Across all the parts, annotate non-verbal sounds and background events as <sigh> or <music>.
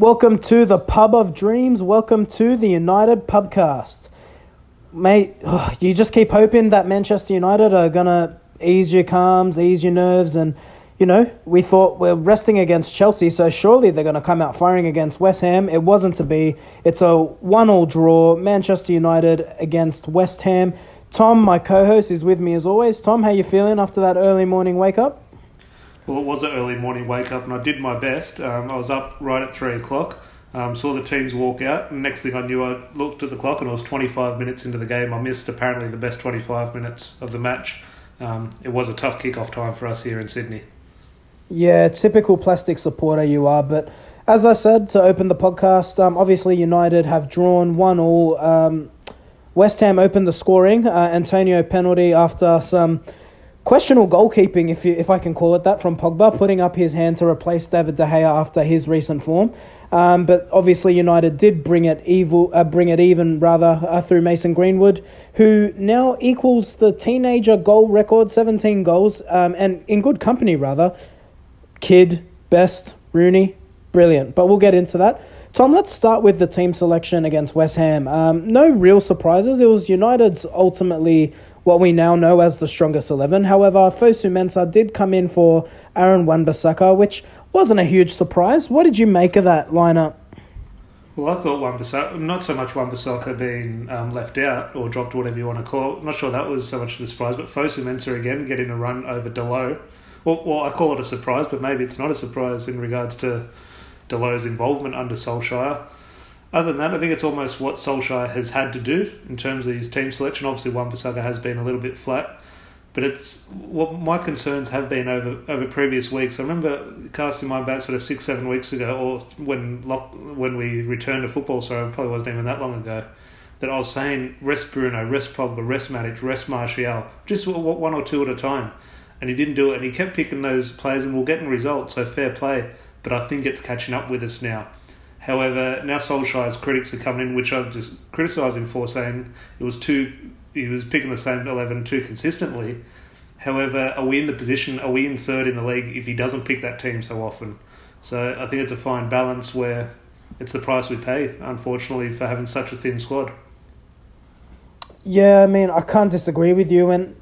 Welcome to the Pub of Dreams. Welcome to the United Pubcast. Mate, oh, you just keep hoping that Manchester United are going to ease your calms, ease your nerves, and, you know, we thought we're resting against Chelsea, so surely they're going to come out firing against West Ham. It wasn't to be. It's a one-all draw. Manchester United against West Ham. Tom, my co-host, is with me as always. Tom, how you feeling after that early morning wake-up? Well, it was an early morning wake up, and I did my best. Um, I was up right at three o'clock. Um, saw the teams walk out, and next thing I knew, I looked at the clock, and it was 25 minutes into the game. I missed apparently the best 25 minutes of the match. Um, it was a tough kick-off time for us here in Sydney. Yeah, typical plastic supporter you are, but as I said to open the podcast, um, obviously United have drawn one all. Um, West Ham opened the scoring. Uh, Antonio penalty after some questionable goalkeeping, if you, if I can call it that, from Pogba, putting up his hand to replace David De Gea after his recent form. Um, but obviously, United did bring it evil, uh, bring it even rather uh, through Mason Greenwood, who now equals the teenager goal record, 17 goals, um, and in good company rather. Kidd, Best, Rooney, brilliant. But we'll get into that. Tom, let's start with the team selection against West Ham. Um, no real surprises. It was United's ultimately what we now know as the strongest 11. However, Fosu Mensah did come in for Aaron Wan-Bissaka, which wasn't a huge surprise. What did you make of that lineup? Well, I thought Wan-Bissaka, not so much Wan-Bissaka being um, left out or dropped, whatever you want to call it. I'm not sure that was so much of a surprise, but Fosu Mensah again getting a run over Dalot. Well, well, I call it a surprise, but maybe it's not a surprise in regards to Dalot's involvement under Solskjaer. Other than that, I think it's almost what Solskjaer has had to do in terms of his team selection. Obviously, Wan-Bissaka has been a little bit flat, but it's what my concerns have been over over previous weeks. I remember casting my bat sort of six, seven weeks ago, or when lock, when we returned to football. So it probably wasn't even that long ago. That I was saying rest Bruno, rest Pogba, rest Matic, rest Martial, just one or two at a time, and he didn't do it. And he kept picking those players, and we're getting results. So fair play, but I think it's catching up with us now. However, now Solskjaer's critics are coming in, which I've just criticised him for, saying it was too he was picking the same eleven too consistently. However, are we in the position? Are we in third in the league if he doesn't pick that team so often? So I think it's a fine balance where it's the price we pay, unfortunately, for having such a thin squad. Yeah, I mean, I can't disagree with you, and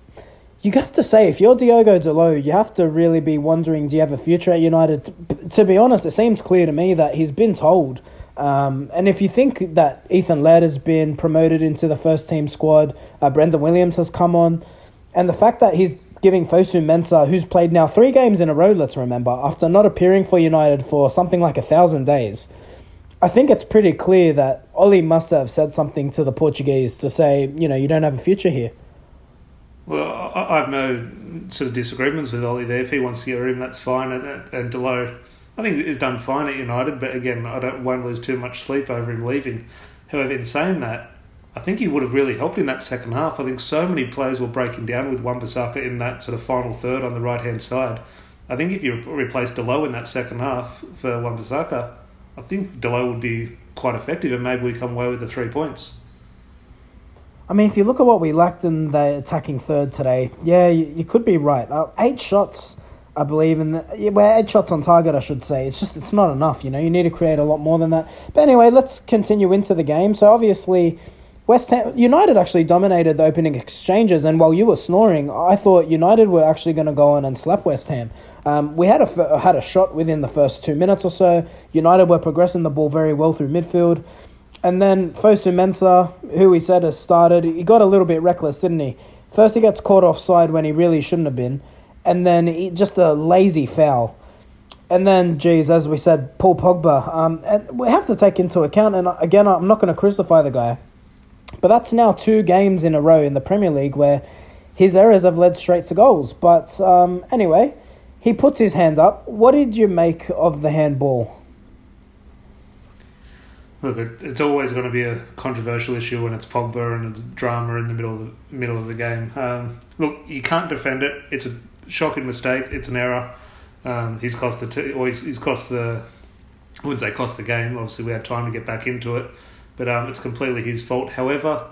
you have to say, if you're Diogo Dalot, you have to really be wondering, do you have a future at United? To be honest, it seems clear to me that he's been told. Um, and if you think that Ethan Laird has been promoted into the first team squad, uh, Brandon Williams has come on, and the fact that he's giving Fosu Mensah, who's played now three games in a row, let's remember, after not appearing for United for something like a thousand days, I think it's pretty clear that Ole must have said something to the Portuguese to say, you know, you don't have a future here. Well, I, have no sort of disagreements with Ole there. If he wants to get rid of him, that's fine. And, and Dalot, I think, he's done fine at United. But again, I don't won't lose too much sleep over him leaving. However, in saying that, I think he would have really helped in that second half. I think so many players were breaking down with Wan-Bissaka in that sort of final third on the right hand side. I think if you replace Dalot in that second half for Wan-Bissaka, I think Dalot would be quite effective, and maybe we come away with the three points. I mean, if you look at what we lacked in the attacking third today, yeah, you, you could be right. Uh, eight shots, I believe, and yeah, we're eight shots on target, I should say. It's just it's not enough. You know, you need to create a lot more than that. But anyway, let's continue into the game. So obviously. West Ham United actually dominated the opening exchanges, and while you were snoring, I thought United were actually going to go on and slap West Ham. Um, we had a had a shot within the first two minutes or so. United were progressing the ball very well through midfield. And then Fosu Mensah, who we said has started, he got a little bit reckless, didn't he? First, he gets caught offside when he really shouldn't have been, and then he, just a lazy foul. And then, geez, as we said, Paul Pogba. Um, and we have to take into account, and again, I'm not going to crucify the guy, but that's now two games in a row in the Premier League where his errors have led straight to goals. But um, anyway, he puts his hand up. What did you make of the handball? Look, it, it's always going to be a controversial issue when it's Pogba and it's drama in the middle of the middle of the game. Um, look, you can't defend it. It's a shocking mistake. It's an error. Um, he's cost the t- or he's, he's cost the. I wouldn't say cost the game. Obviously, we had time to get back into it, but um, it's completely his fault. However,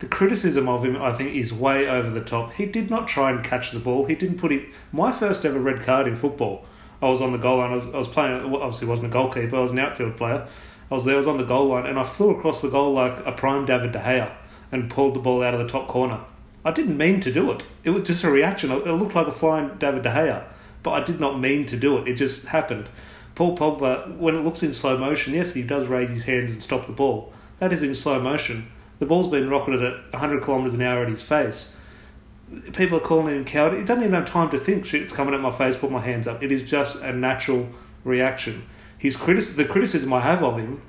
the criticism of him, I think, is way over the top. He did not try and catch the ball. He didn't put it. My first ever red card in football. I was on the goal line. I was, I was playing. Obviously, wasn't a goalkeeper. I was an outfield player. I was there. I was on the goal line, and I flew across the goal like a prime David De Gea and pulled the ball out of the top corner. I didn't mean to do it. It was just a reaction. It looked like a flying David De Gea, but I did not mean to do it. It just happened. Paul Pogba, when it looks in slow motion, yes, he does raise his hands and stop the ball. That is in slow motion. The ball's been rocketed at 100 kilometres an hour at his face. People are calling him coward. He doesn't even have time to think shit's coming at my face, put my hands up. It is just a natural reaction. His critic- the criticism I have of him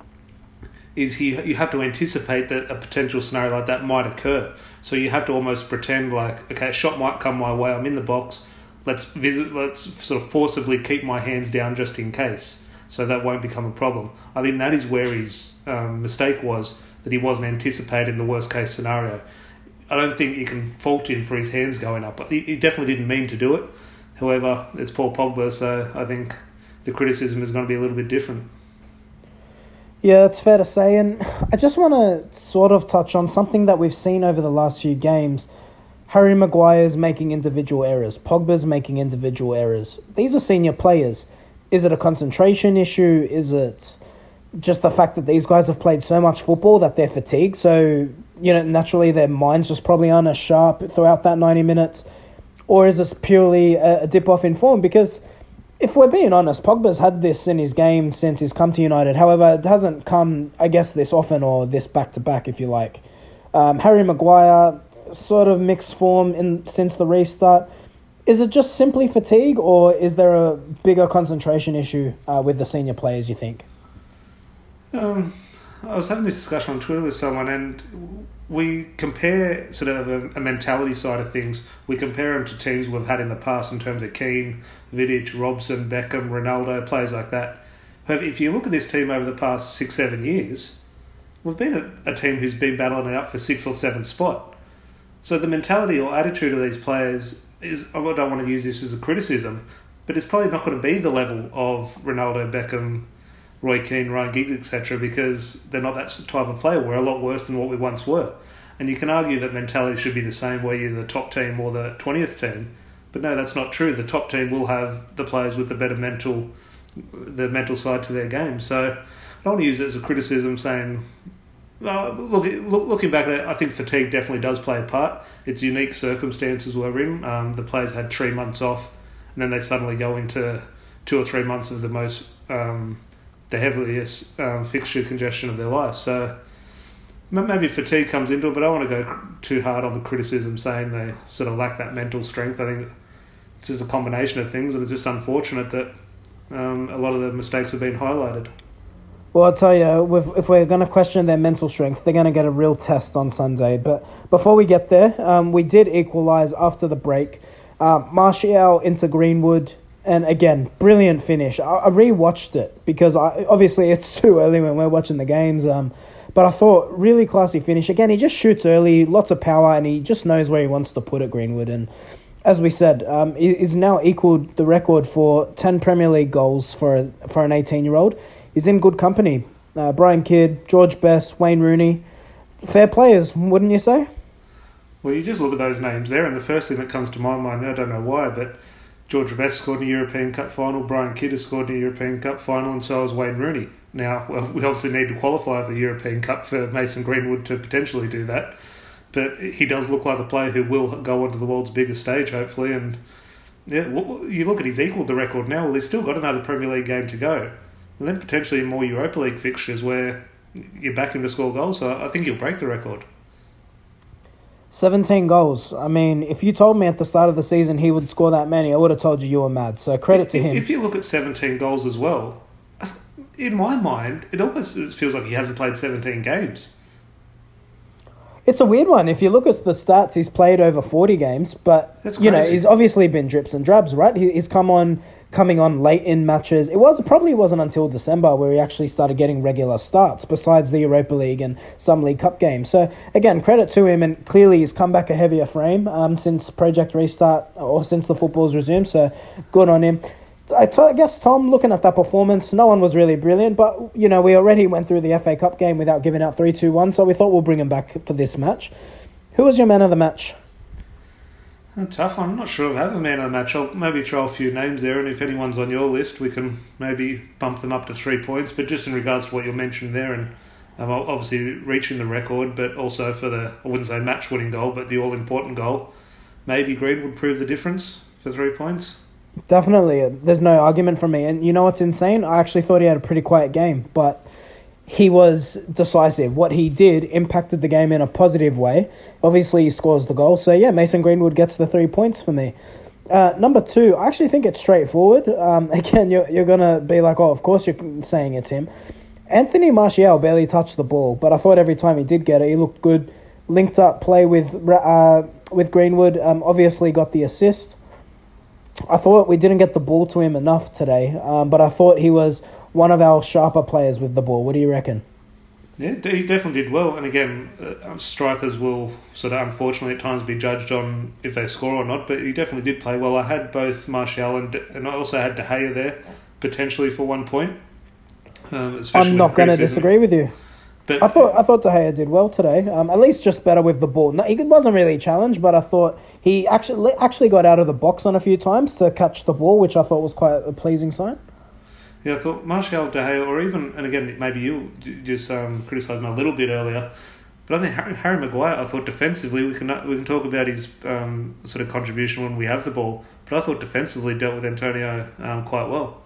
is he you have to anticipate that a potential scenario like that might occur. So you have to almost pretend like, okay, a shot might come my way. I'm in the box. Let's visit. Let's sort of forcibly keep my hands down just in case, so that won't become a problem. I think that is where his um, mistake was that he wasn't anticipating the worst case scenario. I don't think you can fault him for his hands going up. But he, he definitely didn't mean to do it. However, it's Paul Pogba, so I think the criticism is going to be a little bit different. Yeah, that's fair to say. And I just want to sort of touch on something that we've seen over the last few games. Harry Maguire's making individual errors. Pogba's making individual errors. These are senior players. Is it a concentration issue? Is it just the fact that these guys have played so much football that they're fatigued? So, you know, naturally their minds just probably aren't as sharp throughout that 90 minutes. Or is this purely a, a dip off in form? Because if we're being honest, Pogba's had this in his game since he's come to United. However, it hasn't come, I guess, this often or this back to back, if you like. Um, Harry Maguire, sort of mixed form in since the restart. Is it just simply fatigue, or is there a bigger concentration issue uh, with the senior players? You think? Um, I was having this discussion on Twitter with someone, and we compare sort of a, a, mentality side of things. We compare them to teams we've had in the past in terms of Keane, Vidic, Robson, Beckham, Ronaldo, players like that. If you look at this team over the past six, seven years, we've been a, a team who's been battling it up for six or seven spot. So the mentality or attitude of these players is, I don't want to use this as a criticism, but it's probably not going to be the level of Ronaldo, Beckham, Roy Keane, Ryan Giggs, etc., because they're not that type of player. We're a lot worse than what we once were. And you can argue that mentality should be the same where you're the top team or the 20th team. But no, that's not true. The top team will have the players with the better mental, the mental side to their game. So I don't want to use it as a criticism saying uh, look, look, looking back, at it, I think fatigue definitely does play a part. It's unique circumstances we're in. Um, the players had three months off, and then they suddenly go into two or three months of the most, um, the heaviest um, fixture congestion of their life. So maybe fatigue comes into it, but I don't want to go too hard on the criticism saying they sort of lack that mental strength. I think it's just a combination of things, and it's just unfortunate that um, a lot of the mistakes have been highlighted. Well, I'll tell you, if we're going to question their mental strength, they're going to get a real test on Sunday. But before we get there, um, we did equalise after the break. Uh, Martial into Greenwood, and again, brilliant finish. I, I rewatched it because I, obviously <laughs> it's too early when we're watching the games. Um, but I thought really classy finish. Again, he just shoots early, lots of power, and he just knows where he wants to put it. Greenwood, and as we said, um, he's now equalled the record for ten Premier League goals for a, for an eighteen year old he's in good company. Uh, Brian Kidd, George Best, Wayne Rooney, fair players, wouldn't you say? Well, you just look at those names there, and the first thing that comes to my mind, I don't know why, but George Best scored in a European Cup final, Brian Kidd has scored in a European Cup final, and so has Wayne Rooney. Now, we obviously need to qualify for the European Cup for Mason Greenwood to potentially do that, but he does look like a player who will go onto the world's biggest stage, hopefully, and yeah, you look at he's equal the record now. Well, he's still got another Premier League game to go and then potentially more Europa League fixtures where you're back him to score goals. So I think he'll break the record. 17 goals. I mean, if you told me at the start of the season he would score that many, I would have told you you were mad. So credit to him. If you look at 17 goals as well, in my mind, it almost feels like he hasn't played 17 games. It's a weird one. If you look at the stats, he's played over 40 games, but you know, he's obviously been drips and drabs, right? he's come on coming on late in matches. It was probably wasn't until December where he actually started getting regular starts, besides the Europa League and some League Cup games. So again, credit to him, and clearly he's come back a heavier frame um, since Project Restart or since the football's resumed. So good on him. I, t- I guess Tom, looking at that performance, no one was really brilliant, but you know we already went through the FA Cup game without giving out three, two, one. So we thought we'll bring him back for this match. Who was your man of the match? A tough one. I'm not sure I have a man of the match. I'll maybe throw a few names there, and if anyone's on your list, we can maybe bump them up to three points. But just in regards to what you mentioned there, and um, obviously reaching the record, but also for the, I wouldn't say match winning goal, but the all important goal, maybe Greenwood prove the difference for three points. Definitely. There's no argument from me. And you know what's insane? I actually thought he had a pretty quiet game, but he was decisive. What he did impacted the game in a positive way. Obviously, he scores the goal. So, yeah, Mason Greenwood gets the three points for me. Uh, number two, I actually think it's straightforward. Um, <laughs> again, you're, you're to be like, oh, of course you're saying it's him. Anthony Martial barely touched the ball, but I thought every time he did get it, he looked good. Linked up play with uh, with Greenwood. Um, obviously got the assist. I thought we didn't get the ball to him enough today, um, but I thought he was one of our sharper players with the ball. What do you reckon? Yeah, he definitely did well. And again, uh, strikers will sort of unfortunately at times be judged on if they score or not, but he definitely did play well. I had both Martial and, and I also had De Gea there potentially for one point. Um, I'm not going to disagree with you. But I thought I thought De Gea did well today. Um, at least just better with the ball. No, he wasn't really a challenge, but I thought he actually actually got out of the box on a few times to catch the ball, which I thought was quite a pleasing sign. Yeah, I thought Martial De Gea, or even and again maybe you just um, criticised him a little bit earlier, but I think Harry, Harry Maguire. I thought defensively we can we can talk about his um, sort of contribution when we have the ball, but I thought defensively dealt with Antonio um, quite well.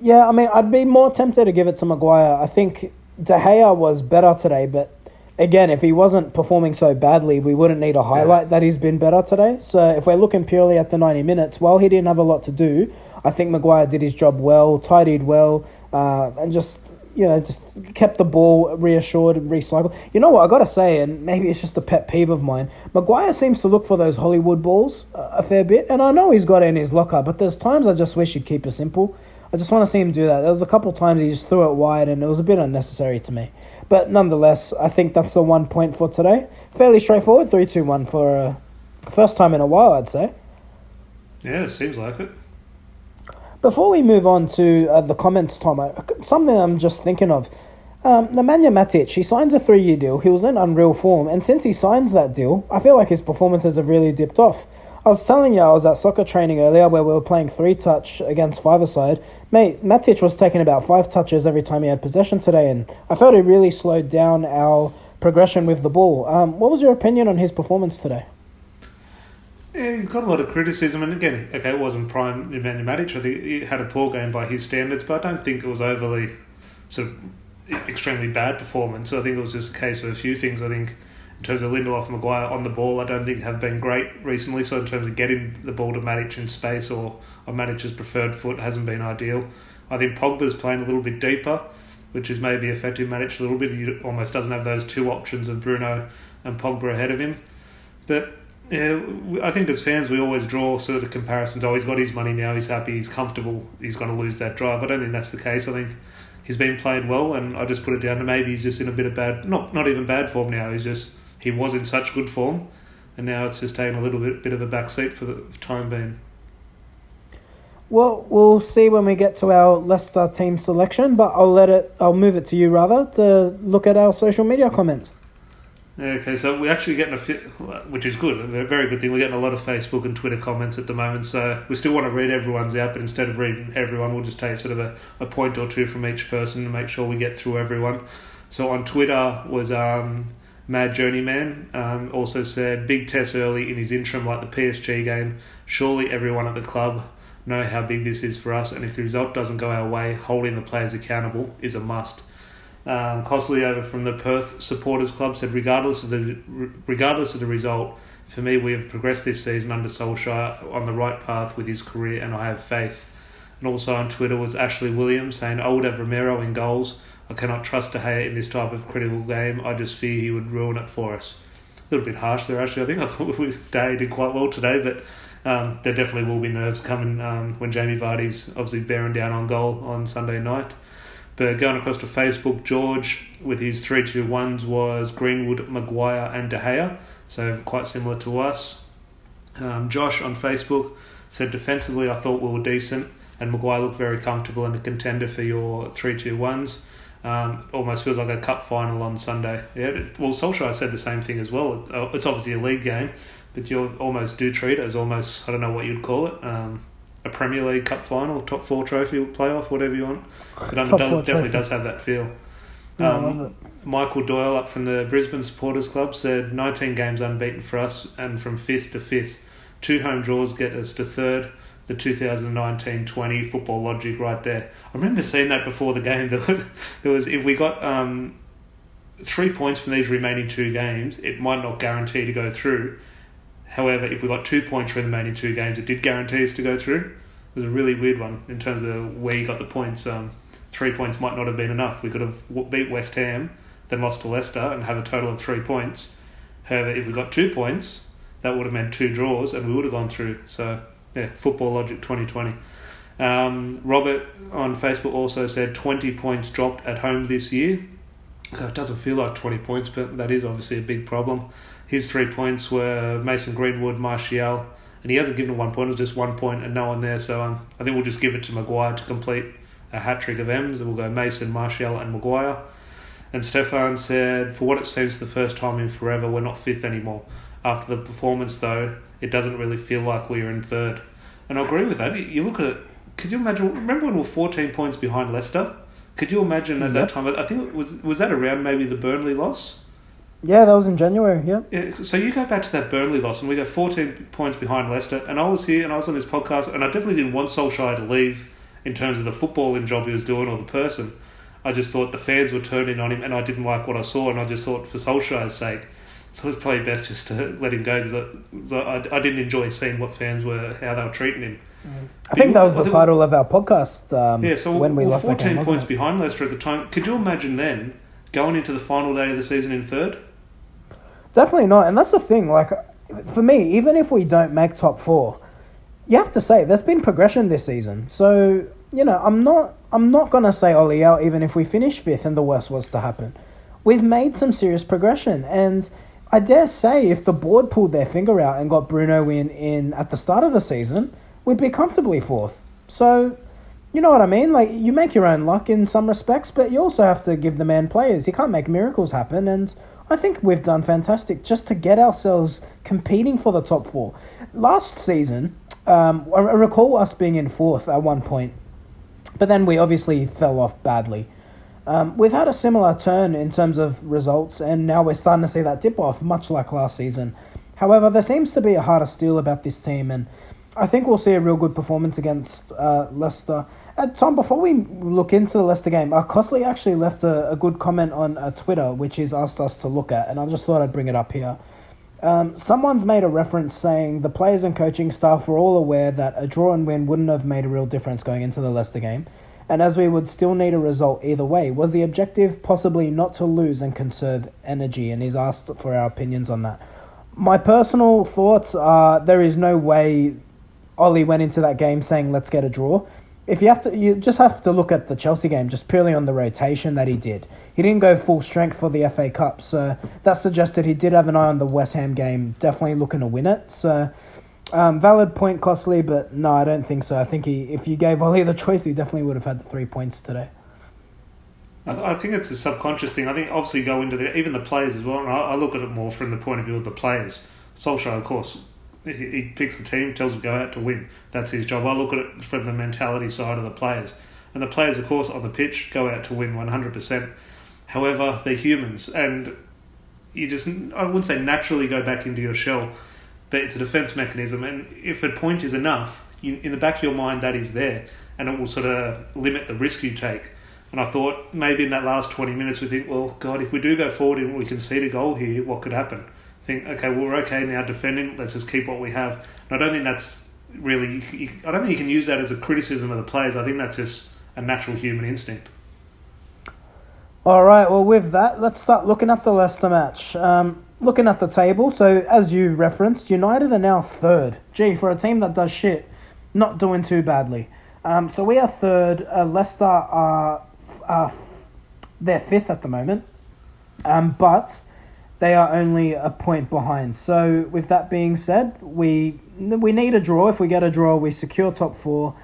Yeah, I mean, I'd be more tempted to give it to Maguire. I think De Gea was better today, but again, if he wasn't performing so badly, we wouldn't need to highlight yeah. that he's been better today. So if we're looking purely at the 90 minutes, while he didn't have a lot to do, I think Maguire did his job well, tidied well, uh, and just you know just kept the ball reassured and recycled. You know what I got to say, and maybe it's just a pet peeve of mine. Maguire seems to look for those Hollywood balls a fair bit, and I know he's got it in his locker, but there's times I just wish he'd keep it simple. I just want to see him do that. There was a couple times he just threw it wide, and it was a bit unnecessary to me. But nonetheless, I think that's the one point for today. Fairly straightforward, three, two, one for a first time in a while, I'd say. Yeah, it seems like it. Before we move on to uh, the comments, Tom, I, something I'm just thinking of. Um, Nemanja Matic, he signs a three-year deal. He was in unreal form, and since he signs that deal, I feel like his performances have really dipped off. I was telling you I was at soccer training earlier where we were playing three touch against five side. Mate, Matic was taking about five touches every time he had possession today, and I felt it really slowed down our progression with the ball. Um, what was your opinion on his performance today? Yeah, he's got a lot of criticism, and again, okay, it wasn't prime Nemanja Matic. I think he had a poor game by his standards, but I don't think it was overly sort of extremely bad performance. I think it was just a case of a few things. I think in terms of Lindelof and Maguire on the ball, I don't think have been great recently. So in terms of getting the ball to Matic in space or on Matic's preferred foot hasn't been ideal. I think Pogba's playing a little bit deeper, which is maybe affecting Matic a little bit. He almost doesn't have those two options of Bruno and Pogba ahead of him. But yeah, I think as fans we always draw sort of comparisons. Oh, he's got his money now. He's happy. He's comfortable. He's going to lose that drive. I don't think that's the case. I think he's been playing well, and I just put it down to maybe he's just in a bit of bad, not not even bad form now. He's just he was in such good form, and now it's just taken a little bit bit of a backseat for the time being. Well, we'll see when we get to our Leicester team selection, but I'll let it. I'll move it to you rather to look at our social media comments. Okay, so we're actually getting a which is good, a very good thing. We're getting a lot of Facebook and Twitter comments at the moment, so we still want to read everyone's out, but instead of reading everyone, we'll just take sort of a, a point or two from each person to make sure we get through everyone. So on Twitter was um, Mad Journeyman um, also said big test early in his interim, like the PSG game. Surely everyone at the club know how big this is for us, and if the result doesn't go our way, holding the players accountable is a must. Um, Cosley over from the Perth Supporters Club said, regardless of the regardless of the result, for me we have progressed this season under Solskjaer on the right path with his career, and I have faith. And also on Twitter was Ashley Williams saying, I would have Romero in goals I cannot trust De Gea in this type of critical game. I just fear he would ruin it for us. A little bit harsh there, actually. I think I thought <laughs> we, De did quite well today, but um, there definitely will be nerves coming um, when Jamie Vardy's obviously bearing down on goal on Sunday night. But going across to Facebook, George with his 3 2 1s was Greenwood, Maguire, and De Gea, so quite similar to us. Um, Josh on Facebook said defensively, I thought we were decent, and Maguire looked very comfortable and a contender for your 3 2 1s. Um, almost feels like a cup final on Sunday. Yeah, well, Solskjaer said the same thing as well. Uh, It's obviously a league game, but you almost do treat it as almost I don't know what you'd call it. Um, a Premier League Cup final, top four trophy, playoff, whatever you want. But um, it does- definitely does have that feel. Um. Michael Doyle up from the Brisbane Supporters Club said 19 games unbeaten for us and from fifth to fifth. Two home draws get us to third. The 2019-20 football logic right there. I remember seeing that before the game. <laughs> There was, if we got um, three points from these remaining two games, it might not guarantee to go through. However, if we got two points from the remaining two games, it did guarantee us to go through. It was a really weird one in terms of where you got the points. Um, three points might not have been enough. We could have beat West Ham, then lost to Leicester, and have a total of three points. However, if we got two points, that would have meant two draws, and we would have gone through. So, yeah, football logic 2020. Um, Robert on Facebook also said 20 points dropped at home this year. So it doesn't feel like 20 points, but that is obviously a big problem. His three points were Mason Greenwood, Martial, and he hasn't given one point, it was just one point and no one there. So um, I think we'll just give it to Maguire to complete a hat trick of M's. And we'll go Mason, Martial, and Maguire. And Stefan said, for what it seems the first time in forever, we're not fifth anymore. After the performance, though, it doesn't really feel like we're in third. And I agree with that. You- look at it, could you imagine? Remember when we were 14 points behind Leicester? Could you imagine at Yep. that time? I think it was was that around maybe the Burnley loss. Yeah, that was in January. Yeah. Yeah, so you go back to that Burnley loss, and we go 14 points behind Leicester. And I was here, and I was on this podcast, and I definitely didn't want Solskjaer to leave in terms of the footballing job he was doing or the person. I just thought the fans were turning on him, and I didn't like what I saw, and I just thought for Solskjaer's sake, so it's probably best just to let him go because I, I, I didn't enjoy seeing what fans were, how they were treating him. I think that was the title of our podcast. Um, Yeah, so when we we're lost 14 game, points behind Leicester at the time. Could you imagine then going into the final day of the season in third? Definitely not, and that's the thing. Like, for me, even if we don't make top four, you have to say there's been progression this season. So you know, I'm not, I'm not gonna say Ole out even if we finish fifth and the worst was to happen. We've made some serious progression, and I dare say if the board pulled their finger out and got Bruno in in at the start of the season, we'd be comfortably fourth. So. You know what I mean? Like you make your own luck in some respects, but you also have to give the man players. You can't make miracles happen, and I think we've done fantastic just to get ourselves competing for the top four. Last season, um, I recall us being in fourth at one point, but then we obviously fell off badly. Um, we've had a similar turn in terms of results, and now we're starting to see that dip off, much like last season. However, there seems to be a harder steel about this team, and I think we'll see a real good performance against uh, Leicester. Uh, Tom, before we look into the Leicester game, uh, Cosley actually left a, a good comment on uh, Twitter, which he's asked us to look at, and I just thought I'd bring it up here. Um, someone's made a reference saying the players and coaching staff were all aware that a draw and win wouldn't have made a real difference going into the Leicester game, and as we would still need a result either way, was the objective possibly not to lose and conserve energy? And he's asked for our opinions on that. My personal thoughts are there is no way Ole went into that game saying let's get a draw. If you have to, you just have to look at the Chelsea game just purely on the rotation that he did. He didn't go full strength for the FA Cup, so that suggested he did have an eye on the West Ham game, definitely looking to win it. So, um, valid point, Cosley, but no, I don't think so. I think he, if you gave Ole the choice, he definitely would have had the three points today. I, think it's a subconscious thing. I think obviously go into the even the players as well. And I, I look at it more from the point of view of the players. Solskjaer, of course, he, he picks the team, tells them go out to win. That's his job. I look at it from the mentality side of the players, and the players, of course, on the pitch go out to win one hundred percent. However, they're humans, and you just I wouldn't say naturally go back into your shell, but it's a defense mechanism. And if a point is enough, you, in the back of your mind that is there, and it will sort of limit the risk you take. And I thought maybe in that last 20 minutes we think, well, God, if we do go forward and we concede a goal here, what could happen? Think, okay, well, we're okay now defending, let's just keep what we have. And I don't think that's really, I don't think you can use that as a criticism of the players. I think that's just a natural human instinct. All right. Well, with that, let's start looking at the Leicester match. Um, looking at the table, so as you referenced, United are now third. Gee, for a team that does shit, not doing too badly. Um, so we are third. Uh, Leicester are, are fifth at the moment, um, but they are only a point behind. So with that being said, we we need a draw. If we get a draw, we secure top four.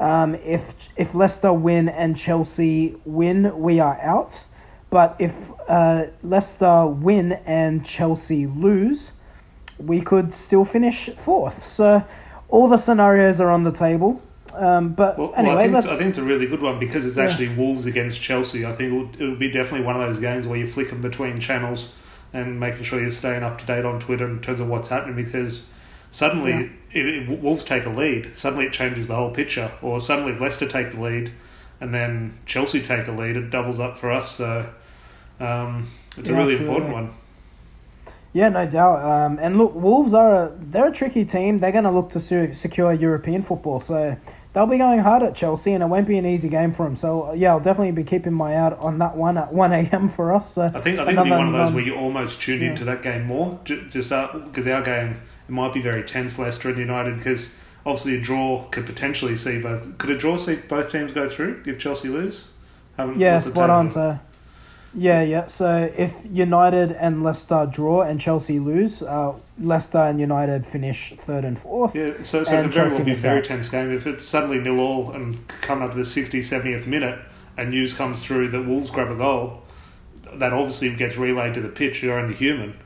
Um, if if Leicester win and Chelsea win, we are out. But if uh, Leicester win and Chelsea lose, we could still finish fourth. So all the scenarios are on the table. Um, but Well, anyway, well, I, think it's, I think it's a really good one because it's Yeah. actually Wolves against Chelsea. I think it would, it would be definitely one of those games where you're flicking between channels and making sure you're staying up to date on Twitter in terms of what's happening because suddenly if, if Wolves take a lead, suddenly it changes the whole picture. Or suddenly if Leicester take the lead and then Chelsea take a lead, it doubles up for us. So um, it's a really absolutely. important one. Yeah, no doubt. Um, and look, Wolves are a, they're a tricky team. They're going to look to secure European football, so they'll be going hard at Chelsea, and it won't be an easy game for them. So uh, yeah, I'll definitely be keeping my eye out on that one at one a.m. for us. So I think I think it'll be one of those non- where you almost tune yeah. into that game more, just because our game it might be very tense, Leicester and United, because obviously a draw could potentially see both. Could a draw see both teams go through if Chelsea lose? Haven't- Yeah, spot on. So, yeah, yeah. So if United and Leicester draw and Chelsea lose, uh, Leicester and United finish third and fourth. Yeah, so, so it And could very well be a very out. tense game. If it's suddenly nil all and coming up to the 60th, 70th minute, and news comes through that Wolves grab a goal, that obviously gets relayed to the pitch. You're only human,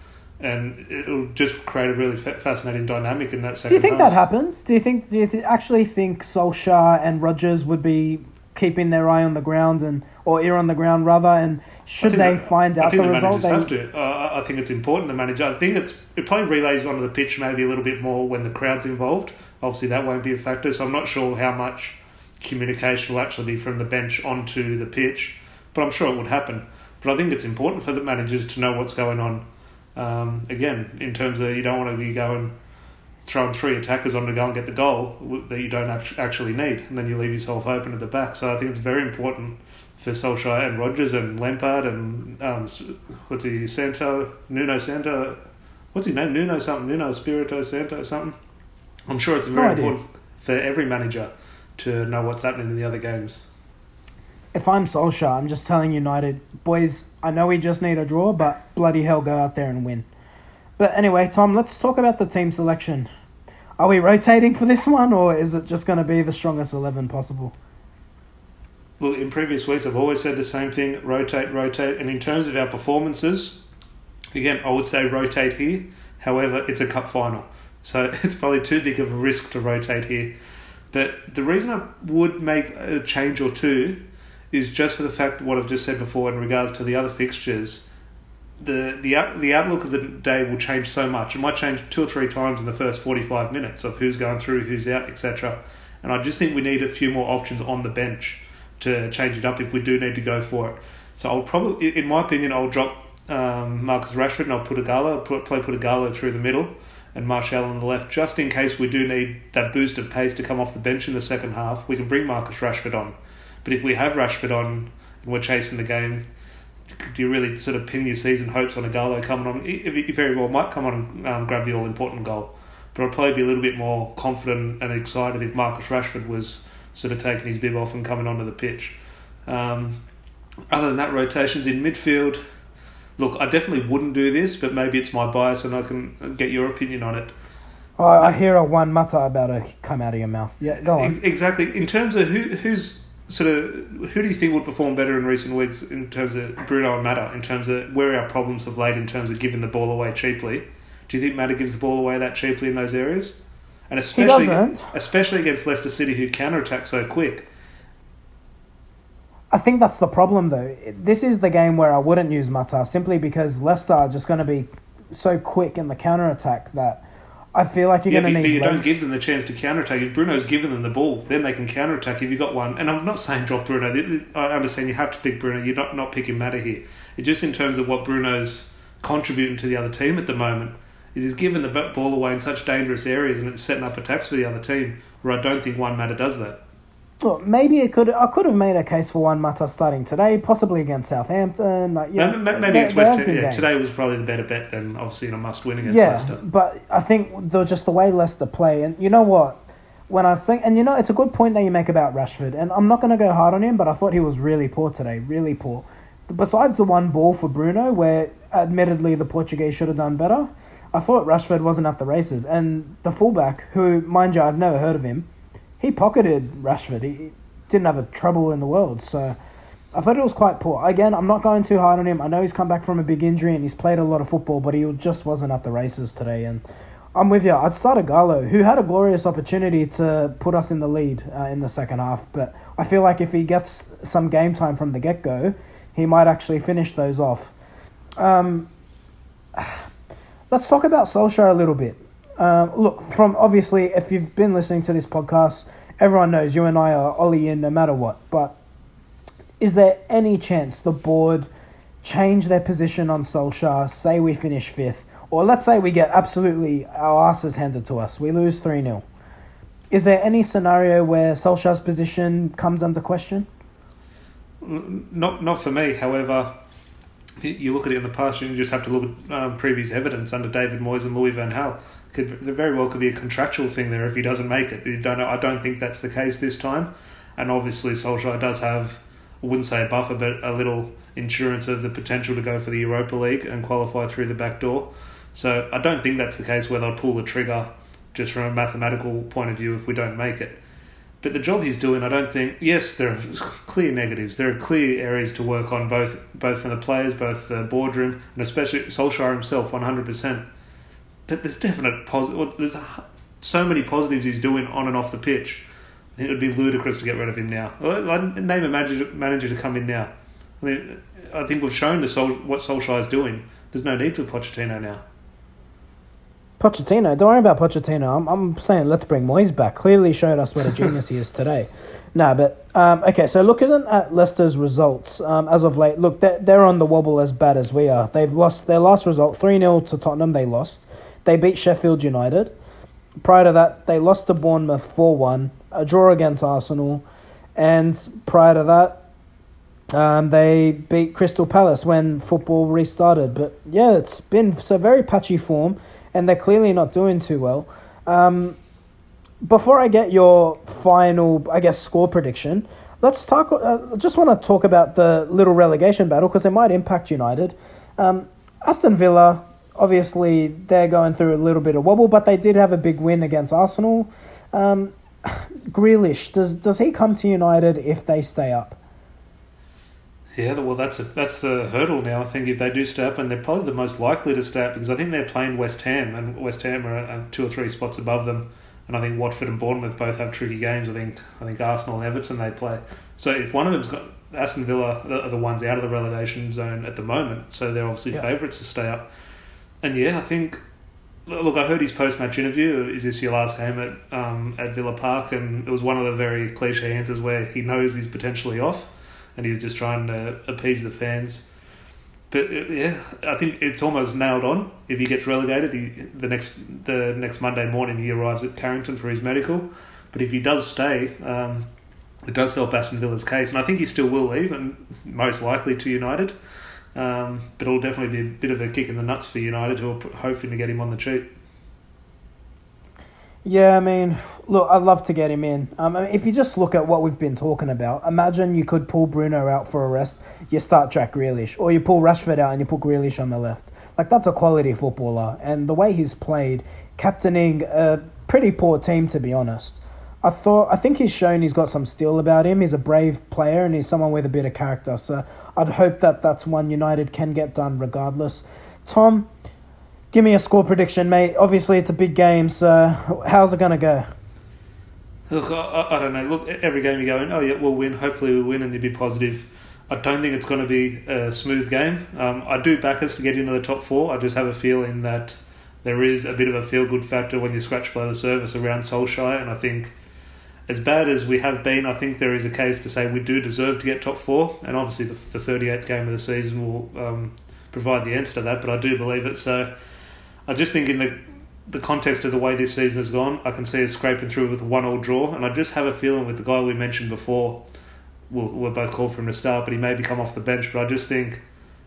and it'll just create a really fascinating dynamic in that sense. Do you think half. that happens? Do you think? Do you th- actually think Solskjaer and Rodgers would be keeping their eye on the ground and or ear on the ground rather? And should they find I out think the the result? They, have to. Uh, I think it's important to manage. I think it's it probably relays onto the pitch maybe a little bit more when the crowd's involved. Obviously, that won't be a factor. So I'm not sure how much communication will actually be from the bench onto the pitch, but I'm sure it would happen. But I think it's important for the managers to know what's going on. Um, again, in terms of you don't want to be going throwing three attackers on to go and get the goal that you don't actually need, and then you leave yourself open at the back. So I think it's very important for Solskjaer and Rodgers and Lampard and um, what's he Santo Nuno Santo, what's his name Nuno something Nuno Espirito Santo something. I'm sure it's very idea. important for every manager to know what's happening in the other games. if I'm Solskjaer, I'm just telling United boys. I know we just need a draw, but bloody hell, go out there and win. But anyway, Tom, let's talk about the team selection. Are we rotating for this <laughs> one, or is it just going to be the strongest eleven possible? Look, in previous weeks, I've always said the same thing: rotate, rotate. And in terms of our performances, again, I would say rotate here. However, it's a cup final, so <laughs> it's probably too big of a risk to rotate here. But the reason I would make a change or two is just for the fact that what I've just said before in regards to the other fixtures. The the the outlook of the day will change so much. It might change two or three times in the first forty five minutes of who's going through, who's out, etc. And I just think we need a few more options on the bench to change it up if we do need to go for it. So I'll probably, in my opinion, I'll drop um, Marcus Rashford and I'll put Ighalo, put, play put Ighalo through the middle and Martial on the left, just in case we do need that boost of pace to come off the bench in the second half. We can bring Marcus Rashford on, but if we have Rashford on and we're chasing the game, do you really sort of pin your season hopes on Ighalo coming on? He very well might come on and um, grab the all important goal, but I'd probably be a little bit more confident and excited if Marcus Rashford was sort of taking his bib off and coming onto the pitch. Um, other than that, rotations in midfield. Look, I definitely wouldn't do this, but maybe it's my bias and I can get your opinion on it. Oh, I hear a Juan Mata about to come out of your mouth. Yeah, go on. Exactly. In terms of who who's sort of who do you think would perform better in recent weeks in terms of Bruno and Mata, in terms of where our problems have laid in terms of giving the ball away cheaply? Do you think Mata gives the ball away that cheaply in those areas? And especially especially against Leicester City who counter attack so quick. I think that's the problem, though. This is the game where I wouldn't use Mata simply because Leicester are just going to be so quick in the counter attack that I feel like you're Yeah, going but, to but need. you don't give them the chance to counter attack. If Bruno's given them the ball, then they can counter attack if you got one. And I'm not saying drop Bruno. I understand you have to pick Bruno. You're not not picking Mata here. It's just in terms of what Bruno's contributing to the other team at the moment. Is he's given the ball away in such dangerous areas and it's setting up attacks for the other team. Where I don't think Juan Mata does that. Well, maybe it could. I could have made a case for Juan Mata starting today, possibly against Southampton. Like, yeah, maybe maybe it's West Ham. Yeah, today was probably the better bet than obviously in a must win against Yeah, Leicester. but I think the, just the way Leicester play, and you know what, when I think, and you know, it's a good point that you make about Rashford, and I'm not going to go hard on him, but I thought he was really poor today, really poor. Besides the one ball for Bruno, where admittedly the Portuguese should have done better, I thought Rashford wasn't at the races, and the fullback, who, mind you, I've never heard of him, he pocketed Rashford. He didn't have a trouble in the world. So I thought it was quite poor. Again, I'm not going too hard on him. I know he's come back from a big injury and he's played a lot of football, but he just wasn't at the races today. And I'm with you. I'd start Ighalo, who had a glorious opportunity to put us in the lead uh, in the second half. But I feel like if he gets some game time from the get go, he might actually finish those off. Um, let's talk about Solskjaer a little bit. Um, look, from obviously, if you've been listening to this podcast, everyone knows you and I are Ole in no matter what. But is there any chance the board change their position on Solskjaer, say we finish fifth, or let's say we get absolutely our asses handed to us, we lose 3 0? Is there any scenario where Solskjaer's position comes under question? Not, not for me. However, you look at it in the past, and you just have to look at um, previous evidence under David Moyes and Louis Van Gaal. Could there very well could be a contractual thing there if he doesn't make it. You don't know. I don't think that's the case this time, and obviously Solskjaer does have, I wouldn't say a buffer, but a little insurance of the potential to go for the Europa League and qualify through the back door. So I don't think that's the case where they'll pull the trigger just from a mathematical point of view if we don't make it. But the job he's doing, I don't think. Yes, there are clear negatives. There are clear areas to work on, both both from the players, both the boardroom, and especially Solskjaer himself, one hundred percent. But there's definite positive. There's so many positives he's doing on and off the pitch. I think it would be ludicrous to get rid of him now. Name a manager, manager to come in now. I mean, I think we've shown the Sol, what Solskjaer is doing. There's no need for Pochettino now. Pochettino, don't worry about Pochettino. I'm, I'm saying let's bring Moyes back. Clearly showed us what a genius he is today. <laughs> No, but um, okay. So looking at Leicester's results um, as of late, look, they're, they're on the wobble as bad as we are. They've lost their last result three 0 to Tottenham. They lost. They beat Sheffield United. Prior to that, they lost to Bournemouth four one. A draw against Arsenal, and prior to that, um, they beat Crystal Palace when football restarted. But yeah, it's been so very patchy form and they're clearly not doing too well. Um, before I get your final, I guess, score prediction, let's talk. Uh, just want to talk about the little relegation battle because it might impact United. Um, Aston Villa, obviously, they're going through a little bit of wobble, but they did have a big win against Arsenal. Um, <sighs> Grealish, does does he come to United if they stay up? Yeah, well, that's a, that's the hurdle now. I think if they do stay up, and they're probably the most likely to stay up because I think they're playing West Ham, and West Ham are two or three spots above them, and I think Watford and Bournemouth both have tricky games. I think I think Arsenal and Everton they play. So if one of them's got Aston Villa are the ones out of the relegation zone at the moment, so they're obviously yeah. favourites to stay up. And yeah, I think. Look, I heard his post-match interview. Is this your last game at um, at Villa Park? And it was one of the very cliche answers where he knows he's potentially off and he was just trying to appease the fans. But uh, yeah, I think it's almost nailed on. If he gets relegated, he, the next the next Monday morning he arrives at Carrington for his medical. But if he does stay, um, it does help Aston Villa's case, and I think he still will leave, and most likely to United. Um, but it'll definitely be a bit of a kick in the nuts for United, who are hoping to get him on the cheap. Yeah, I mean, look, I'd love to get him in. Um, I mean, if you just look at what we've been talking about, imagine you could pull Bruno out for a rest, you start Jack Grealish, or you pull Rashford out and you put Grealish on the left. Like that's a quality footballer, and the way he's played, captaining a pretty poor team, to be honest. I thought, I think he's shown he's got some steel about him. He's a brave player, and he's someone with a bit of character. So I'd hope that that's one United can get done regardless. Tom, Give me a score prediction, mate. Obviously, it's a big game, so how's it going to go? Look, I, I, don't know. Look, every game you go in, oh, yeah, we'll win. Hopefully, we'll win and you'll be positive. I don't think it's going to be a smooth game. Um, I do back us to get into the top four. I just have a feeling that there is a bit of a feel good factor when you scratch below the surface around Solskjaer, and I think as bad as we have been, I think there is a case to say we do deserve to get top four, and obviously the, the 38th game of the season will um, provide the answer to that, but I do believe it. So I just think in the the context of the way this season has gone, I can see us scraping through with a one all draw, and I just have a feeling with the guy we mentioned before, we'll, we're both called for him to start, but he may come off the bench. But I just think,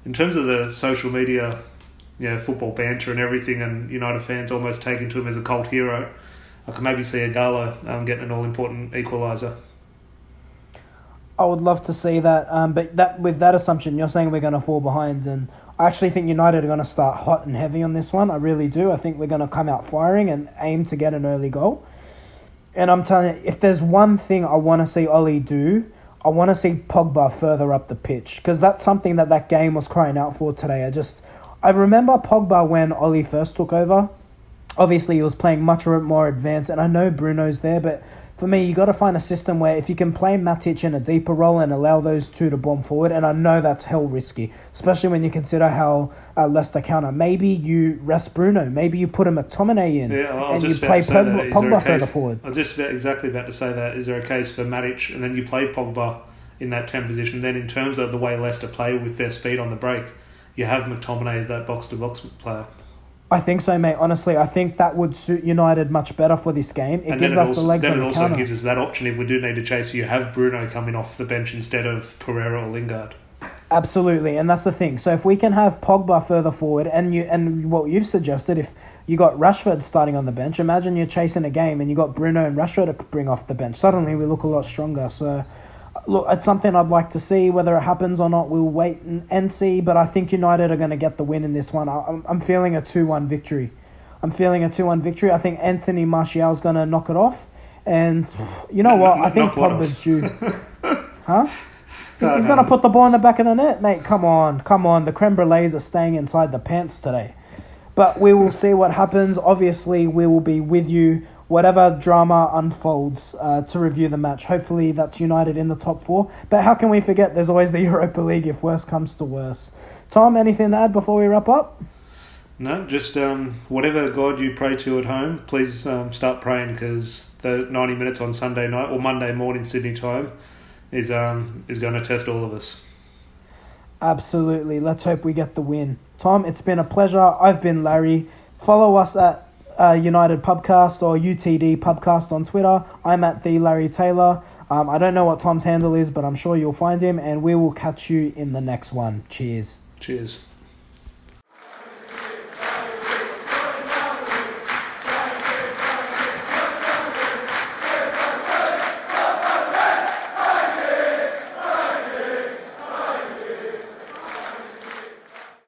in terms of the social media, you know, football banter and everything, and United fans almost taking to him as a cult hero, I can maybe see Ighalo um, getting an all important equaliser. I would love to see that, um, but that with that assumption, you're saying we're going to fall behind, and I actually think United are going to start hot and heavy on this one. I really do. I think we're going to come out firing and aim to get an early goal. And I'm telling you, if there's one thing I want to see Ole do, I want to see Pogba further up the pitch because that's something that that game was crying out for today. I just, I remember Pogba when Ole first took over. Obviously, he was playing much more advanced, and I know Bruno's there, but for me, you got to find a system where if you can play Matic in a deeper role and allow those two to bomb forward, and I know that's hell risky, especially when you consider how uh, Leicester counter. Maybe you rest Bruno, maybe you put a McTominay in, Yeah, I was and you just about play. Pogba, further forward. I was just about, exactly about to say that. Is there a case for Matic, and then you play Pogba in that ten position? Then, in terms of the way Leicester play with their speed on the break, you have McTominay as that box to box player, I think so, mate. Honestly, I think that would suit United much better for this game. It and gives it us also, the legs then it the also counter. gives us that option if we do need to chase. You have Bruno coming off the bench instead of Pereira or Lingard. Absolutely, and that's the thing. So if we can have Pogba further forward, and you and what you've suggested, if you got Rashford starting on the bench, imagine you're chasing a game and you got Bruno and Rashford to bring off the bench. Suddenly we look a lot stronger. So look, it's something I'd like to see. Whether it happens or not, we'll wait and, and see. But I think United are going to get the win in this one. I, I'm, I'm feeling a two-one victory. I'm feeling a two-one victory. I think Anthony Martial's going to knock it off, and you know what? I think Pogba's due. <laughs> Huh? <laughs> No, He's no. going to put the ball in the back of the net, mate. Come on, come on. The creme brulees are staying inside the pants today. But we will see what happens. Obviously, we will be with you, whatever drama unfolds, uh, to review the match. Hopefully, that's United in the top four. But how can we forget there's always the <laughs> Europa League if worse comes to worse? Tom, anything to add before we wrap up? No, just um, whatever God you pray to at home, please um, start praying because the 90 minutes on Sunday night or Monday morning Sydney time is um, is going to test all of us. Absolutely. Let's hope we get the win. Tom, it's been a pleasure. I've been Larry. Follow us at uh, United Pubcast or UTD Pubcast on Twitter. I'm at the Larry Taylor. Um, I don't know what Tom's handle is, but I'm sure you'll find him, and we will catch you in the next one. Cheers. Cheers.